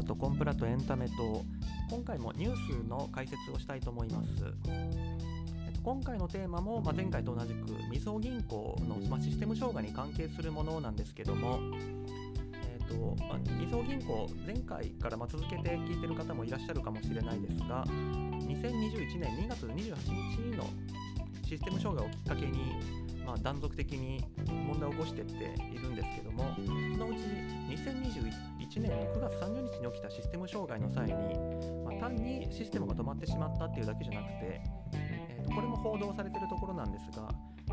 ムとコンプラとエンタメと今回もニュースの解説をしたいと思います、今回のテーマも、ま、前回と同じくみずほ銀行の、ま、システム障害に関係するものなんですけどもえっとまあ、みずほ銀行前回からま続けて聞いてる方もいらっしゃるかもしれないですが2021年2月28日のシステム障害をきっかけに、まあ、断続的に問題を起こしていっているんですけどもそのうち2021年の9月30日に起きたシステム障害の際に、まあ、単にシステムが止まってしまったっていうだけじゃなくて、えー、とこれも報道されているところなんですが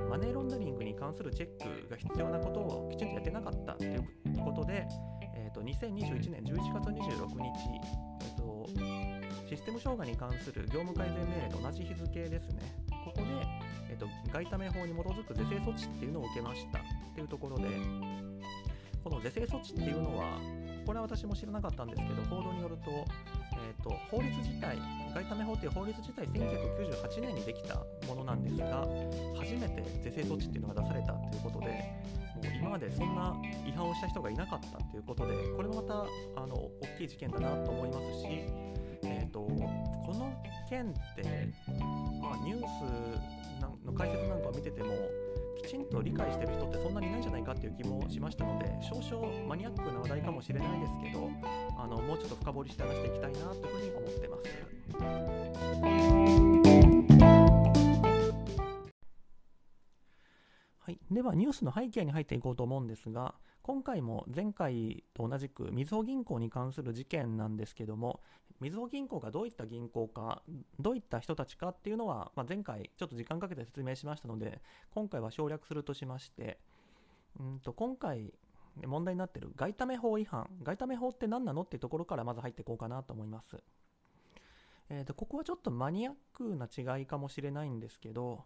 マネーロンダリングに関するチェックが必要なことをきちんとやってなかったということで、えー、と2021年11月26日、えーと、システム障害に関する業務改善命令と同じ日付ですね。ここで、えーと、外為法に基づく是正措置っていうのを受けました。っていうところでこの是正措置っていうのはこれは私も知らなかったんですけど報道によると,、えーと、法律自体外為法っていう法律自体1998年にできたものなんですが初めて是正措置っていうのが出されたということでもう今までそんな違反をした人がいなかったということでこれもまたあの大きい事件だなと思いますし、えーと、とこの件って、まあ、ニュースの解説なんかを見ててもきちんと理解してる人ってそんなにいないんじゃないかっていう気もしましたので少々マニアックな話題かもしれないですけどあのもうちょっと深掘りして話していきたいなというふうに思ってます。はい、ではニュースの背景に入っていこうと思うんですが今回も前回と同じくみずほ銀行に関する事件なんですけどもみずほ銀行がどういった銀行かどういった人たちかっていうのは、まあ、前回ちょっと時間かけて説明しましたので今回は省略するとしましてうんと今回問題になっている外為法違反。外為法って何なのっていうところからまず入っていこうかなと思います、えー、とここはちょっとマニアックな違いかもしれないんですけど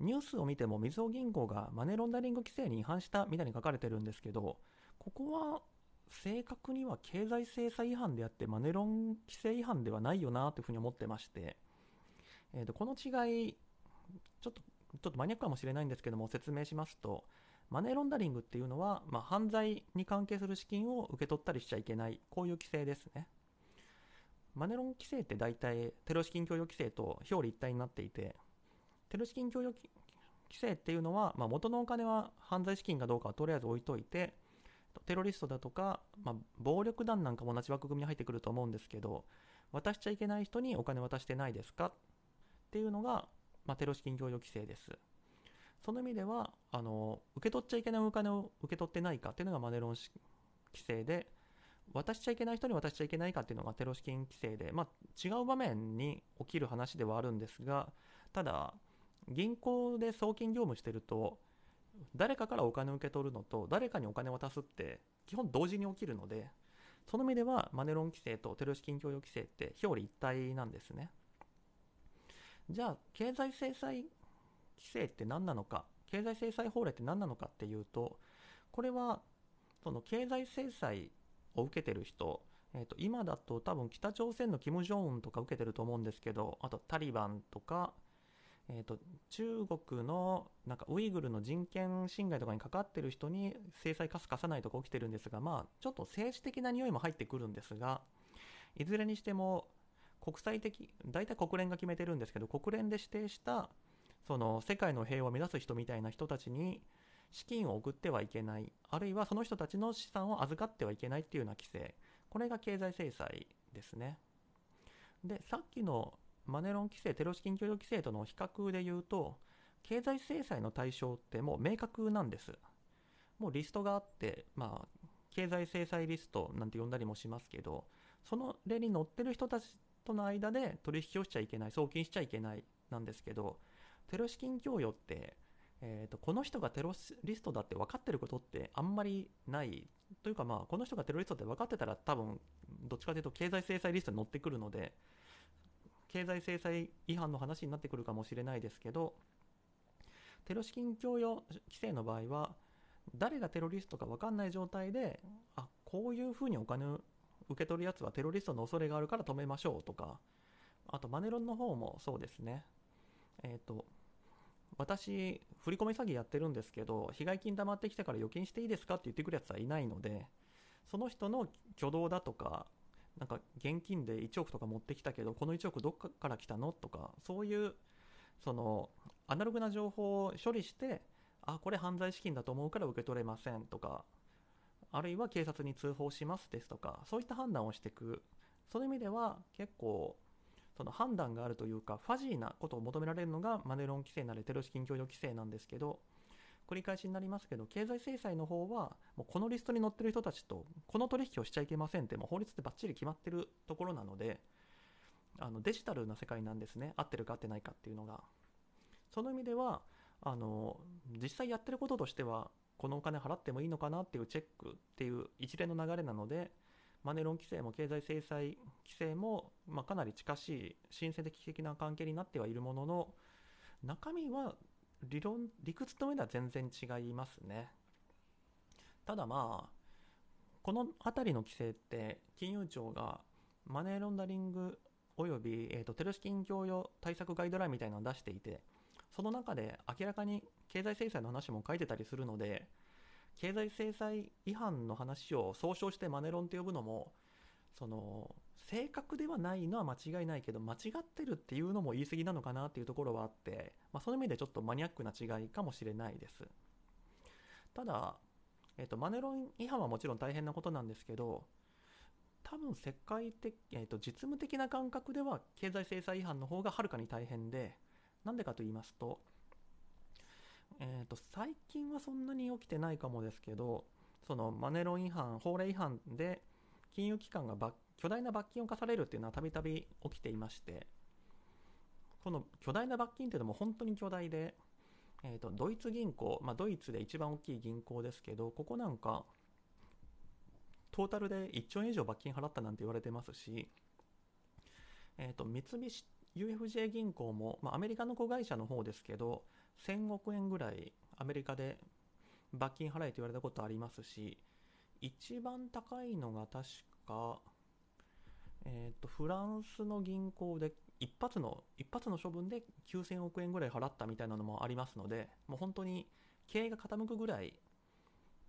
ニュースを見てもみずほ銀行がマネーロンダリング規制に違反したみたいに書かれてるんですけど、ここは正確には経済制裁違反であってマネロン規制違反ではないよなというふうに思ってまして、えー、とこの違い、ちょっとちょっとマニアックかもしれないんですけども説明しますと、マネーロンダリングっていうのは、まあ、犯罪に関係する資金を受け取ったりしちゃいけない、こういう規制ですね。マネロン規制って大体テロ資金供与規制と表裏一体になっていて、テロ資金供与規制っていうのは、まあ、元のお金は犯罪資金かどうかはとりあえず置いといて、テロリストだとか、まあ、暴力団なんかも同じ枠組みに入ってくると思うんですけど、渡しちゃいけない人にお金渡してないですか？っていうのが、まあ、テロ資金供与規制です。その意味では、あの、受け取っちゃいけないお金を受け取ってないかっていうのがマネロン規制で、渡しちゃいけない人に渡しちゃいけないかっていうのがテロ資金規制で、まあ、違う場面に起きる話ではあるんですが、ただ、銀行で送金業務してると誰かからお金を受け取るのと誰かにお金を渡すって基本同時に起きるのでその意味ではマネロン規制とテロ資金供与規制って表裏一体なんですね。じゃあ経済制裁規制って何なのか経済制裁法令って何なのかっていうとこれはその経済制裁を受けてる人えー、と今だと多分北朝鮮のキム・ジョンウンとか受けてると思うんですけどあとタリバンとかえーと、中国のなんかウイグルの人権侵害とかにかかってる人に制裁科すかさないとか起きてるんですが、まあ、ちょっと政治的な匂いも入ってくるんですがいずれにしても国際的大体国連が決めてるんですけど国連で指定したその世界の平和を目指す人みたいな人たちに資金を送ってはいけないあるいはその人たちの資産を預かってはいけないっていうような規制。これが経済制裁ですね。でさっきのマネロン規制、テロ資金協力規制との比較で言うと、経済制裁の対象ってもう明確なんです。もうリストがあって、まあ、経済制裁リストなんて呼んだりもしますけど、その例に載ってる人たちとの間で取引をしちゃいけない、送金しちゃいけないなんですけど、テロ資金供与って、えーと、この人がテロリストだって分かってることってあんまりないというかまあこの人がテロリストって分かってたら多分どっちかというと経済制裁リストに載ってくるので経済制裁違反の話になってくるかもしれないですけどテロ資金供与規制の場合は誰がテロリストか分かんない状態であこういうふうにお金を受け取るやつはテロリストの恐れがあるから止めましょうとかあとマネロンの方もそうですね。えっ、ー、と私振り込み詐欺やってるんですけど被害金溜まってきたから預金していいですかって言ってくるやつはいないのでその人の挙動だとかなんか現金で1億とか持ってきたけどこの1億どっから来たの？とかそういうそのアナログな情報を処理してあこれ犯罪資金だと思うから受け取れませんとかあるいは警察に通報しますですとかそういった判断をしていく。そういう意味では結構その判断があるというかファジーなことを求められるのがマネロン規制なりテロ資金供与規制なんですけど繰り返しになりますけど経済制裁の方はもうこのリストに載ってる人たちとこの取引をしちゃいけませんってもう法律でバッチリ決まってるところなのであのデジタルな世界なんですね。合ってるか合ってないかっていうのが。その意味ではあの実際やってることとしてはこのお金払ってもいいのかなっていうチェックっていう一連の流れなのでマネロン規制も経済制裁規制も、まあ、かなり近しい新戦的な関係になってはいるものの中身は理論理屈と上では全然違いますね。ただまあこの辺りの規制って金融庁がマネーロンダリングおよび、えーと、テロ資金供与対策ガイドラインみたいなのを出していてその中で明らかに経済制裁の話も書いてたりするので経済制裁違反の話を総称してマネロンと呼ぶのもその正確ではないのは間違いないけど間違ってるっていうのも言い過ぎなのかなっていうところはあって、まあ、その意味でちょっとマニアックな違いかもしれないです。ただ、えーと、マネロン違反はもちろん大変なことなんですけど多分世界的、えーと、実務的な感覚では経済制裁違反の方がはるかに大変でなんでかと言いますとえーと、最近はそんなに起きてないかもですけどそのマネロン違反法令違反で金融機関が巨大な罰金を課されるっていうのはたびたび起きていましてこの巨大な罰金っていうのも本当に巨大で、えーと、ドイツ銀行、まあ、ドイツで一番大きい銀行ですけどここなんかトータルで1兆円以上罰金払ったなんて言われてますし、えーと、三菱 UFJ 銀行も、まあ、アメリカの子会社の方ですけど1000億円ぐらいアメリカで罰金払えと言われたことありますし一番高いのが確か、えーと、フランスの銀行で一発の一発の処分で9000億円ぐらい払ったみたいなのもありますのでもう本当に経営が傾くぐらい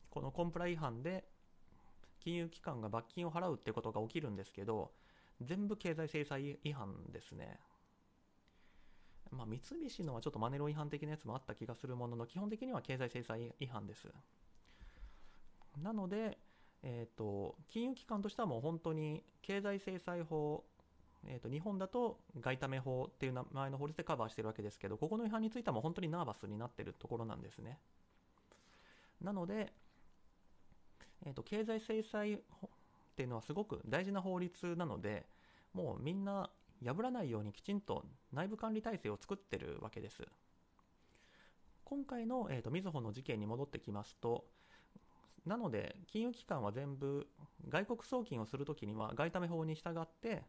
このコンプラ違反で金融機関が罰金を払うってことが起きるんですけど全部経済制裁違反ですねまあ、三菱のはちょっとマネロ違反的なやつもあった気がするものの、基本的には経済制裁違反です。なので、えーと、金融機関としてはもう本当に経済制裁法、えーと、日本だと外為法っていう名前の法律でカバーしてるわけですけど、ここの違反についてはもう本当にナーバスになってるところなんですね。なので、えーと経済制裁っていうのはすごく大事な法律なので、もうみんな破らないようにきちんと内部管理体制を作ってるわけです。今回の、えーと、みずほの事件に戻ってきますと、なので、金融機関は全部、外国送金をするときには、外為法に従って、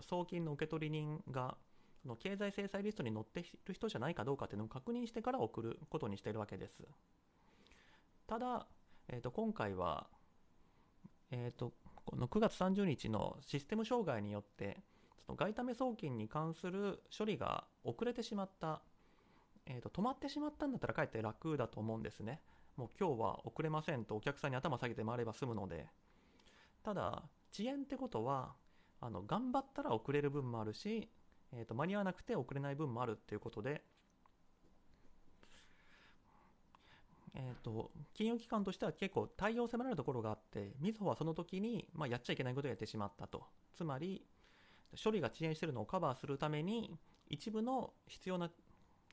送金の受取人が、その経済制裁リストに載っている人じゃないかどうかっていうのを確認してから送ることにしているわけです。ただ、えー、と今回は、えー、とこの9月30日のシステム障害によって、その外為送金に関する処理が遅れてしまった、えーと、止まってしまったんだったらかえって楽だと思うんですね。もう今日は遅れませんとお客さんに頭下げて回れば済むので。ただ、遅延ってことは、あの頑張ったら遅れる分もあるし、えーと、間に合わなくて遅れない分もあるっていうことで、えーと、金融機関としては結構対応を迫られるところがあって、みずほはその時に、まあ、やっちゃいけないことをやってしまったと。つまり、処理が遅延しているのをカバーするために一部の必要な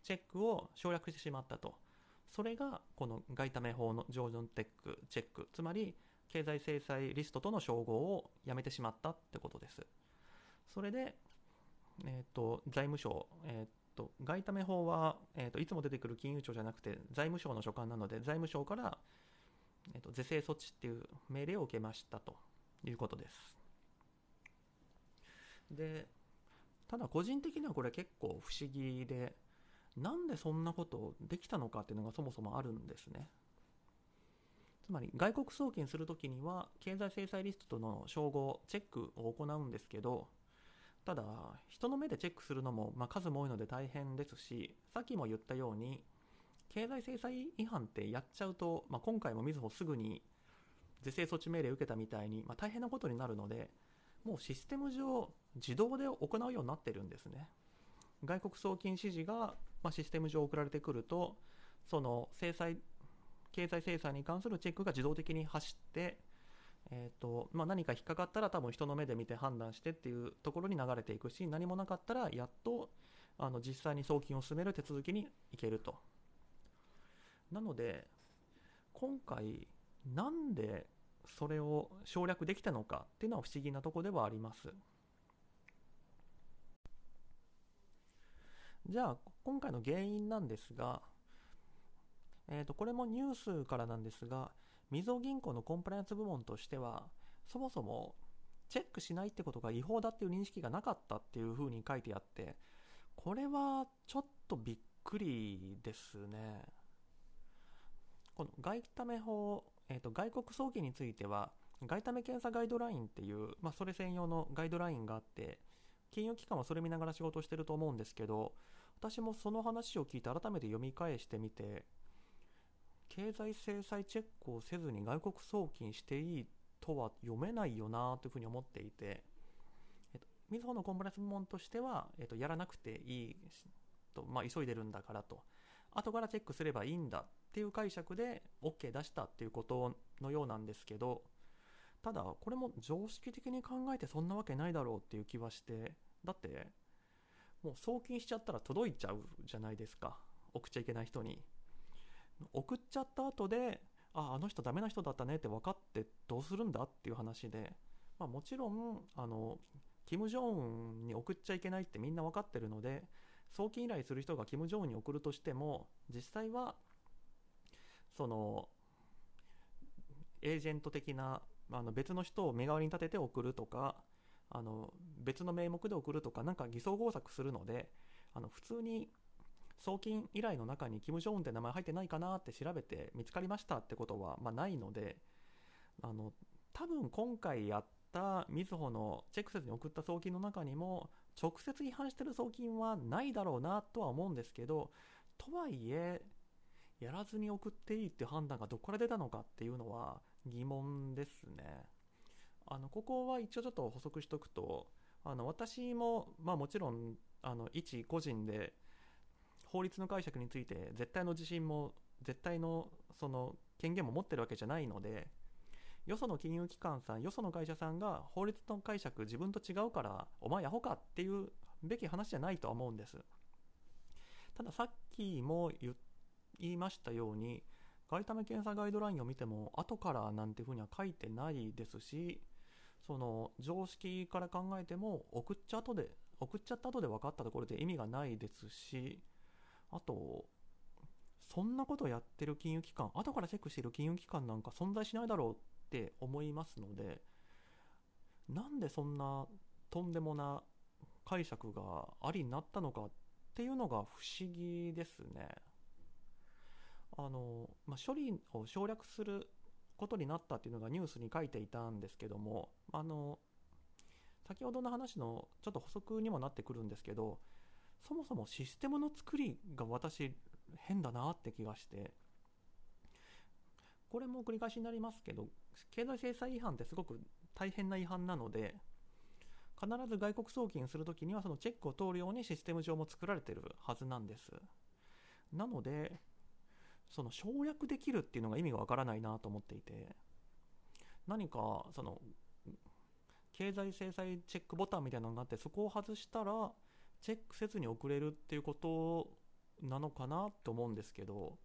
チェックを省略してしまったと。それがこの外為法の上場テックチェック、つまり経済制裁リストとの照合をやめてしまったってことです。それで、えーと、財務省、えーと、外為法は、えーと、いつも出てくる金融庁じゃなくて財務省の所管なので財務省から、えー、と是正措置っていう命令を受けましたということです。でただ個人的にはこれ結構不思議でなんでそんなことできたのかっていうのがそもそもあるんですねつまり外国送金するときには経済制裁リストとの照合チェックを行うんですけどただ人の目でチェックするのも、まあ、数も多いので大変ですしさっきも言ったように経済制裁違反ってやっちゃうと、まあ、今回もみずほすぐに是正措置命令受けたみたいに、まあ、大変なことになるのでもうシステム上自動で行うようになってるんですね。外国送金指示が、まあ、システム上送られてくるとその制裁経済制裁に関するチェックが自動的に走って、えーとまあ、何か引っかかったら多分人の目で見て判断してっていうところに流れていくし何もなかったらやっとあの実際に送金を進める手続きに行けると。なので今回なんでそれを省略できたのかっていうのは不思議なとこではあります。じゃあ今回の原因なんですが、えー、とこれもニュースからなんですがみずほ銀行のコンプライアンス部門としてはそもそもチェックしないってことが違法だっていう認識がなかったっていうふうに書いてあってこれはちょっとびっくりですね。この外為法、えー、と外国送金については外為検査ガイドラインっていう、まあ、それ専用のガイドラインがあって金融機関はそれ見ながら仕事してると思うんですけど私もその話を聞いて改めて読み返してみて経済制裁チェックをせずに外国送金していいとは読めないよなというふうに思っていて、えっと、みずほのコンプライアンス部門としては、えっと、やらなくていいと、まあ、急いでるんだからと。後からチェックすればいいんだっていう解釈で OK 出したっていうことのようなんですけどただこれも常識的に考えてそんなわけないだろうっていう気はしてだってもう送金しちゃったら届いちゃうじゃないですか。送っちゃいけない人に。送っちゃった後でああの人ダメな人だったねって分かってどうするんだっていう話で、まあ、もちろんあのキム・ジョンウンに送っちゃいけないってみんな分かってるので送金依頼する人がキム・ジョンウンに送るとしても実際はそのエージェント的なあの別の人を目代わりに立てて送るとかあの別の名目で送るとかなんか偽装工作するのであの普通に送金依頼の中にキム・ジョンって名前入ってないかなって調べて見つかりましたってことは、まあ、ないのであの多分今回やったみずほのチェックせずに送った送金の中にも直接違反してる送金はないだろうなとは思うんですけどとはいえやらずに送っていいって判断がどこから出たのかっていうのは疑問ですね。あのここは一応ちょっと補足しとくとあの私も、まあ、もちろんあの一個人で法律の解釈について絶対の自信も絶対のその権限も持ってるわけじゃないのでよその金融機関さんよその会社さんが法律の解釈自分と違うからお前アホかっていうべき話じゃないとは思うんです。たださっきも言いましたように外為検査ガイドラインを見ても後からなんていうふうには書いてないですしその常識から考えても送っちゃ後で送っちゃった後で分かったところで意味がないですしあとそんなことやってる金融機関後からチェックしてる金融機関なんか存在しないだろうって思いますのでなんでそんなとんでもな解釈がありになったのかっていうのが不思議ですね。あのまあ、処理を省略することになったっていうのがニュースに書いていたんですけどもあの先ほどの話のちょっと補足にもなってくるんですけどそもそもシステムの作りが私変だなって気がしてこれも繰り返しになりますけど経済制裁違反ってすごく大変な違反なので必ず外国送金するときにはそのチェックを通るようにシステム上も作られてるはずなんです。なのでその省略できるっていうのが意味がわからないなと思っていて何かその経済制裁チェックボタンみたいなのがあってそこを外したらチェックせずに送れるっていうことなのかなと思うんですけど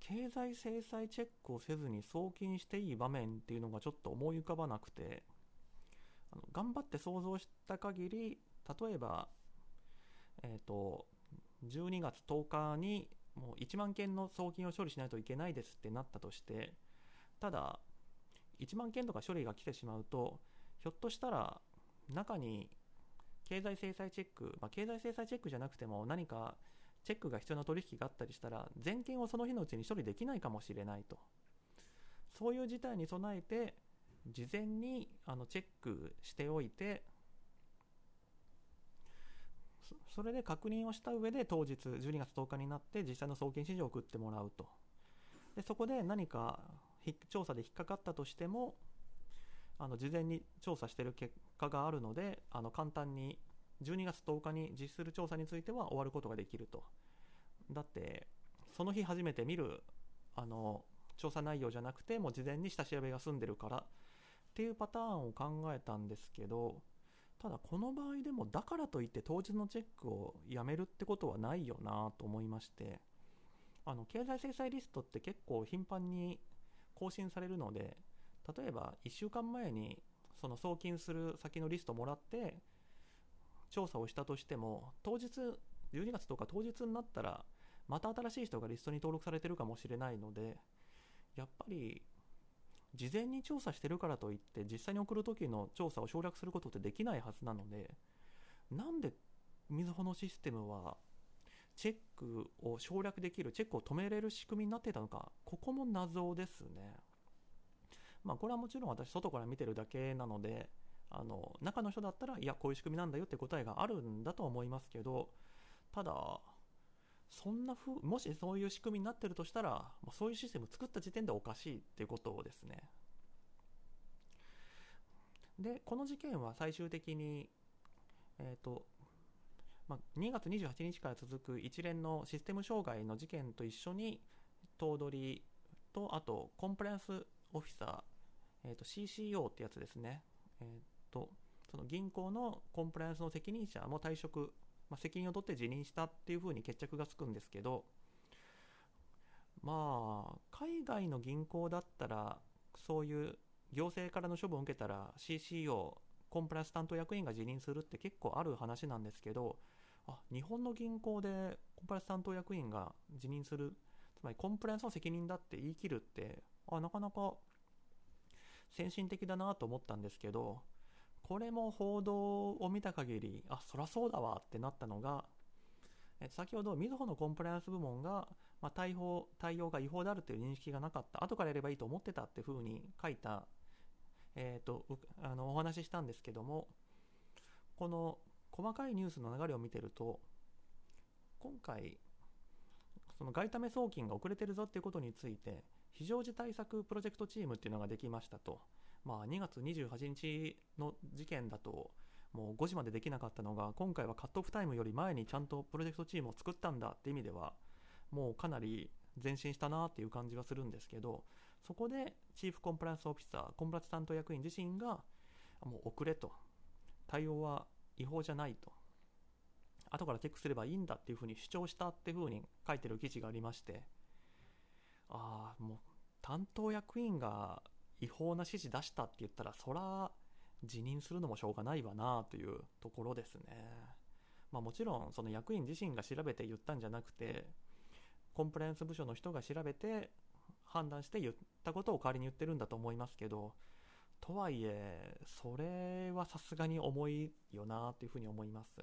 経済制裁チェックをせずに送金していい場面っていうのがちょっと思い浮かばなくてあの頑張って想像した限り例えばえっ、ー、と12月10日にもう1万件の送金を処理しないといけないですってなったとしてただ1万件とか処理が来てしまうとひょっとしたら中に経済制裁チェック、まあ、経済制裁チェックじゃなくても何かチェックが必要な取引があったりしたら全件をその日のうちに処理できないかもしれないと。そういう事態に備えて事前にあのチェックしておいてそれで確認をした上で当日12月10日になって実際の送金指示を送ってもらうと。でそこで何か調査で引っかかったとしてもあの事前に調査している結果があるのであの簡単に12月10日に実施する調査については終わることができると。だってその日初めて見るあの調査内容じゃなくてもう事前に下調べが済んでるからっていうパターンを考えたんですけどただこの場合でもだからといって当日のチェックをやめるってことはないよなと思いましてあの経済制裁リストって結構頻繁に更新されるので例えば1週間前にその送金する先のリストもらって調査をしたとしても当日12月とか当日になったらまた新しい人がリストに登録されてるかもしれないのでやっぱり事前に調査してるからといって実際に送る時の調査を省略することってできないはずなのでなんでみずほのシステムはチェックを省略できるチェックを止めれる仕組みになってたのかここも謎ですね。まあこれはもちろん私外から見てるだけなのであの中の人だったらいやこういう仕組みなんだよって答えがあるんだと思いますけどただそんなふうもしそういう仕組みになってるとしたらそういうシステム作った時点でおかしいっていうことですね。でこの事件は最終的にえっ、ー、とまあ、2月28日から続く一連のシステム障害の事件と一緒に頭取とあとコンプライアンスオフィサー、えー、と CCO ってやつですね。えっ、ー、とその銀行のコンプライアンスの責任者も退職、まあ、責任を取って辞任したっていうふうに決着がつくんですけどまあ海外の銀行だったらそういう行政からの処分を受けたら CCO コンプライアンス担当役員が辞任するって結構ある話なんですけどあ日本の銀行でコンプライアンス担当役員が辞任するつまりコンプライアンスの責任だって言い切るってあなかなか先進的だなと思ったんですけどこれも報道を見た限りあそりゃそうだわってなったのが先ほどみずほのコンプライアンス部門が、まあ、対応対応が違法であるという認識がなかった。後からやればいいと思ってたっていうふうに書いた、えーと、あのお話ししたんですけどもこの細かいニュースの流れを見てると今回その外為送金が遅れてるぞっていうことについて非常時対策プロジェクトチームっていうのができましたと、まあ、2月28日の事件だともう5時までできなかったのが今回はカットオフタイムより前にちゃんとプロジェクトチームを作ったんだって意味ではもうかなり前進したなっていう感じがするんですけどそこでチーフコンプライアンスオフィサーコンプライアンス担当役員自身がもう遅れと。対応は違法じゃないと。後からチェックすればいいんだっていうふうに主張したっていうふうに書いてる記事がありまして。ああもう担当役員が違法な指示出したって言ったらそら辞任するのもしょうがないわなというところですね。まあもちろんその役員自身が調べて言ったんじゃなくてコンプライアンス部署の人が調べて判断して言ったことを代わりに言ってるんだと思いますけどとはいえそれはさすがに重いよなというふうに思います。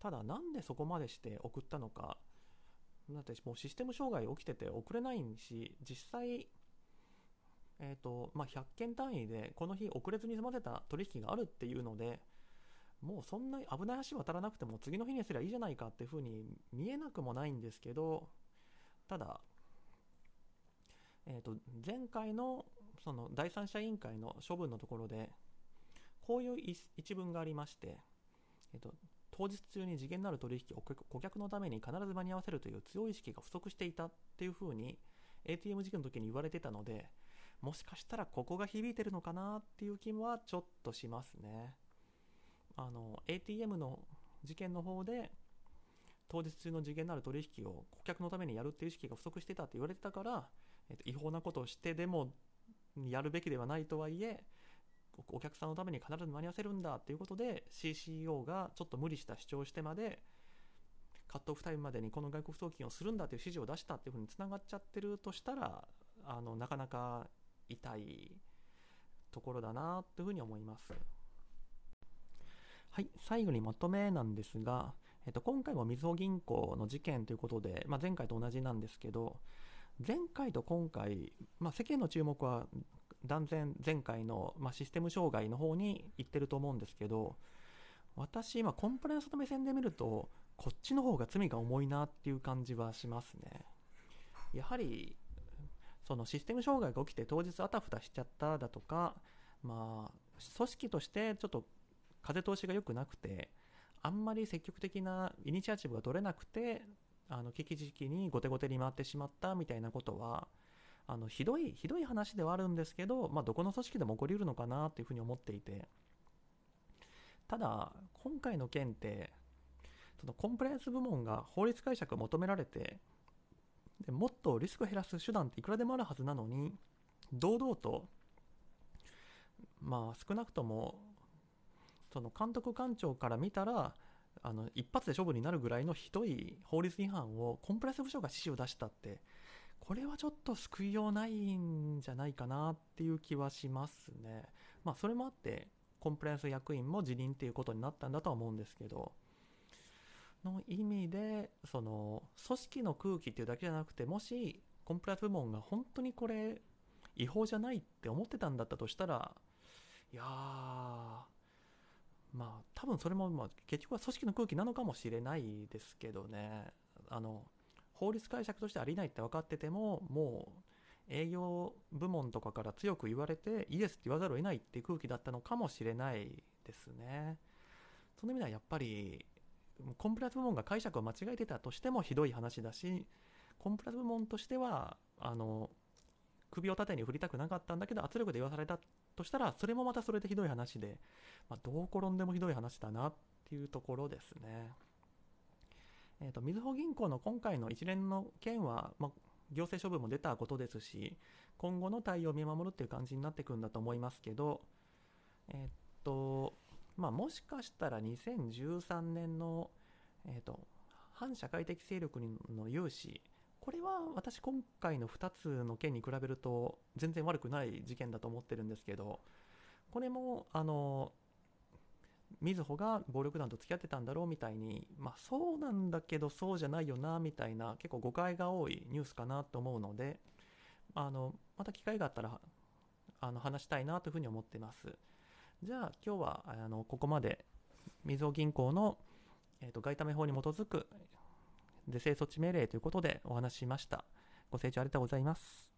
ただなんでそこまでして送ったのか。だってもうシステム障害起きてて送れないし実際えーとまあ、100件単位でこの日遅れずに済ませた取引があるっていうのでもうそんなに危ない橋渡らなくても次の日にすりゃいいじゃないかっていうふうに見えなくもないんですけどただ、えー、と前回のその第三者委員会の処分のところでこういう一文がありまして、えー、と当日中に次元のある取引を顧客のために必ず間に合わせるという強い意識が不足していたっていうふうに ATM 事件の時に言われてたのでもしかしたらここが響いてるのかなっていう気はちょっとしますね。あの ATM の事件の方で当日中の次元のある取引を顧客のためにやるっていう意識が不足してたって言われてたから、えっと、違法なことをしてでもやるべきではないとはいえお客さんのために必ず間に合わせるんだっていうことで CCO がちょっと無理した主張をしてまでカットオフタイムまでにこの外国送金をするんだという指示を出したっていうふうにつながっちゃってるとしたらあのなかなか痛いところだなというふうに思います。はい、最後にまとめなんですが、えっと、今回もみずほ銀行の事件ということで、まあ、前回と同じなんですけど前回と今回、まあ、世間の注目は断然前回の、まあ、システム障害の方に行ってると思うんですけど私今コンプライアンスの目線で見るとこっちの方が罪が重いなっていう感じはしますね。やはりそのシステム障害が起きて当日あたふたしちゃっただとか、まあ、組織としてちょっと風通しが良くなくて、あんまり積極的なイニシアチブが取れなくて、あの危機時期に後手後手に回ってしまったみたいなことは、あのひどい、ひどい話ではあるんですけど、まあ、どこの組織でも起こりうるのかなというふうに思っていて、ただ、今回の件って、そのコンプライアンス部門が法律解釈を求められてで、もっとリスクを減らす手段っていくらでもあるはずなのに、堂々と、まあ少なくとも、その監督官庁から見たら、あの一発で処分になるぐらいのひどい法律違反をコンプライアンス部署が指示を出したって、これはちょっと救いようないんじゃないかなっていう気はしますね。まあそれもあって、コンプライアンス役員も辞任っていうことになったんだとは思うんですけど、の意味で、その、組織の空気っていうだけじゃなくて、もし、コンプライアンス部門が本当にこれ、違法じゃないって思ってたんだったとしたら、いやー、まあ、多分それも、まあ、結局は組織の空気なのかもしれないですけどね、あの、法律解釈としてありないって分かってても、もう、営業部門とかから強く言われて、イエスって言わざるを得ないっていう空気だったのかもしれないですね。その意味ではやっぱり、コンプライアンス部門が解釈を間違えてたとしてもひどい話だし、コンプライアンス部門としては、あの、首を縦に振りたくなかったんだけど圧力で言わされたとしたら、それもまたそれでひどい話で、まあ、どう転んでもひどい話だなっていうところですね。え、ー、と、みずほ銀行の今回の一連の件は、まあ、行政処分も出たことですし、今後の対応を見守るっていう感じになってくるんだと思いますけど、えっ、と、まあ、もしかしたら2013年の、えーと、反社会的勢力の有志これは私今回の2つの件に比べると全然悪くない事件だと思ってるんですけどこれもあのみずほが暴力団と付き合ってたんだろうみたいに、まあ、そうなんだけどそうじゃないよなみたいな結構誤解が多いニュースかなと思うのであのまた機会があったらあの話したいなというふうに思っています。じゃあ今日はあのここまでみずほ銀行の、えーと、外為法に基づく是正措置命令ということでお話ししました。ご清聴ありがとうございます。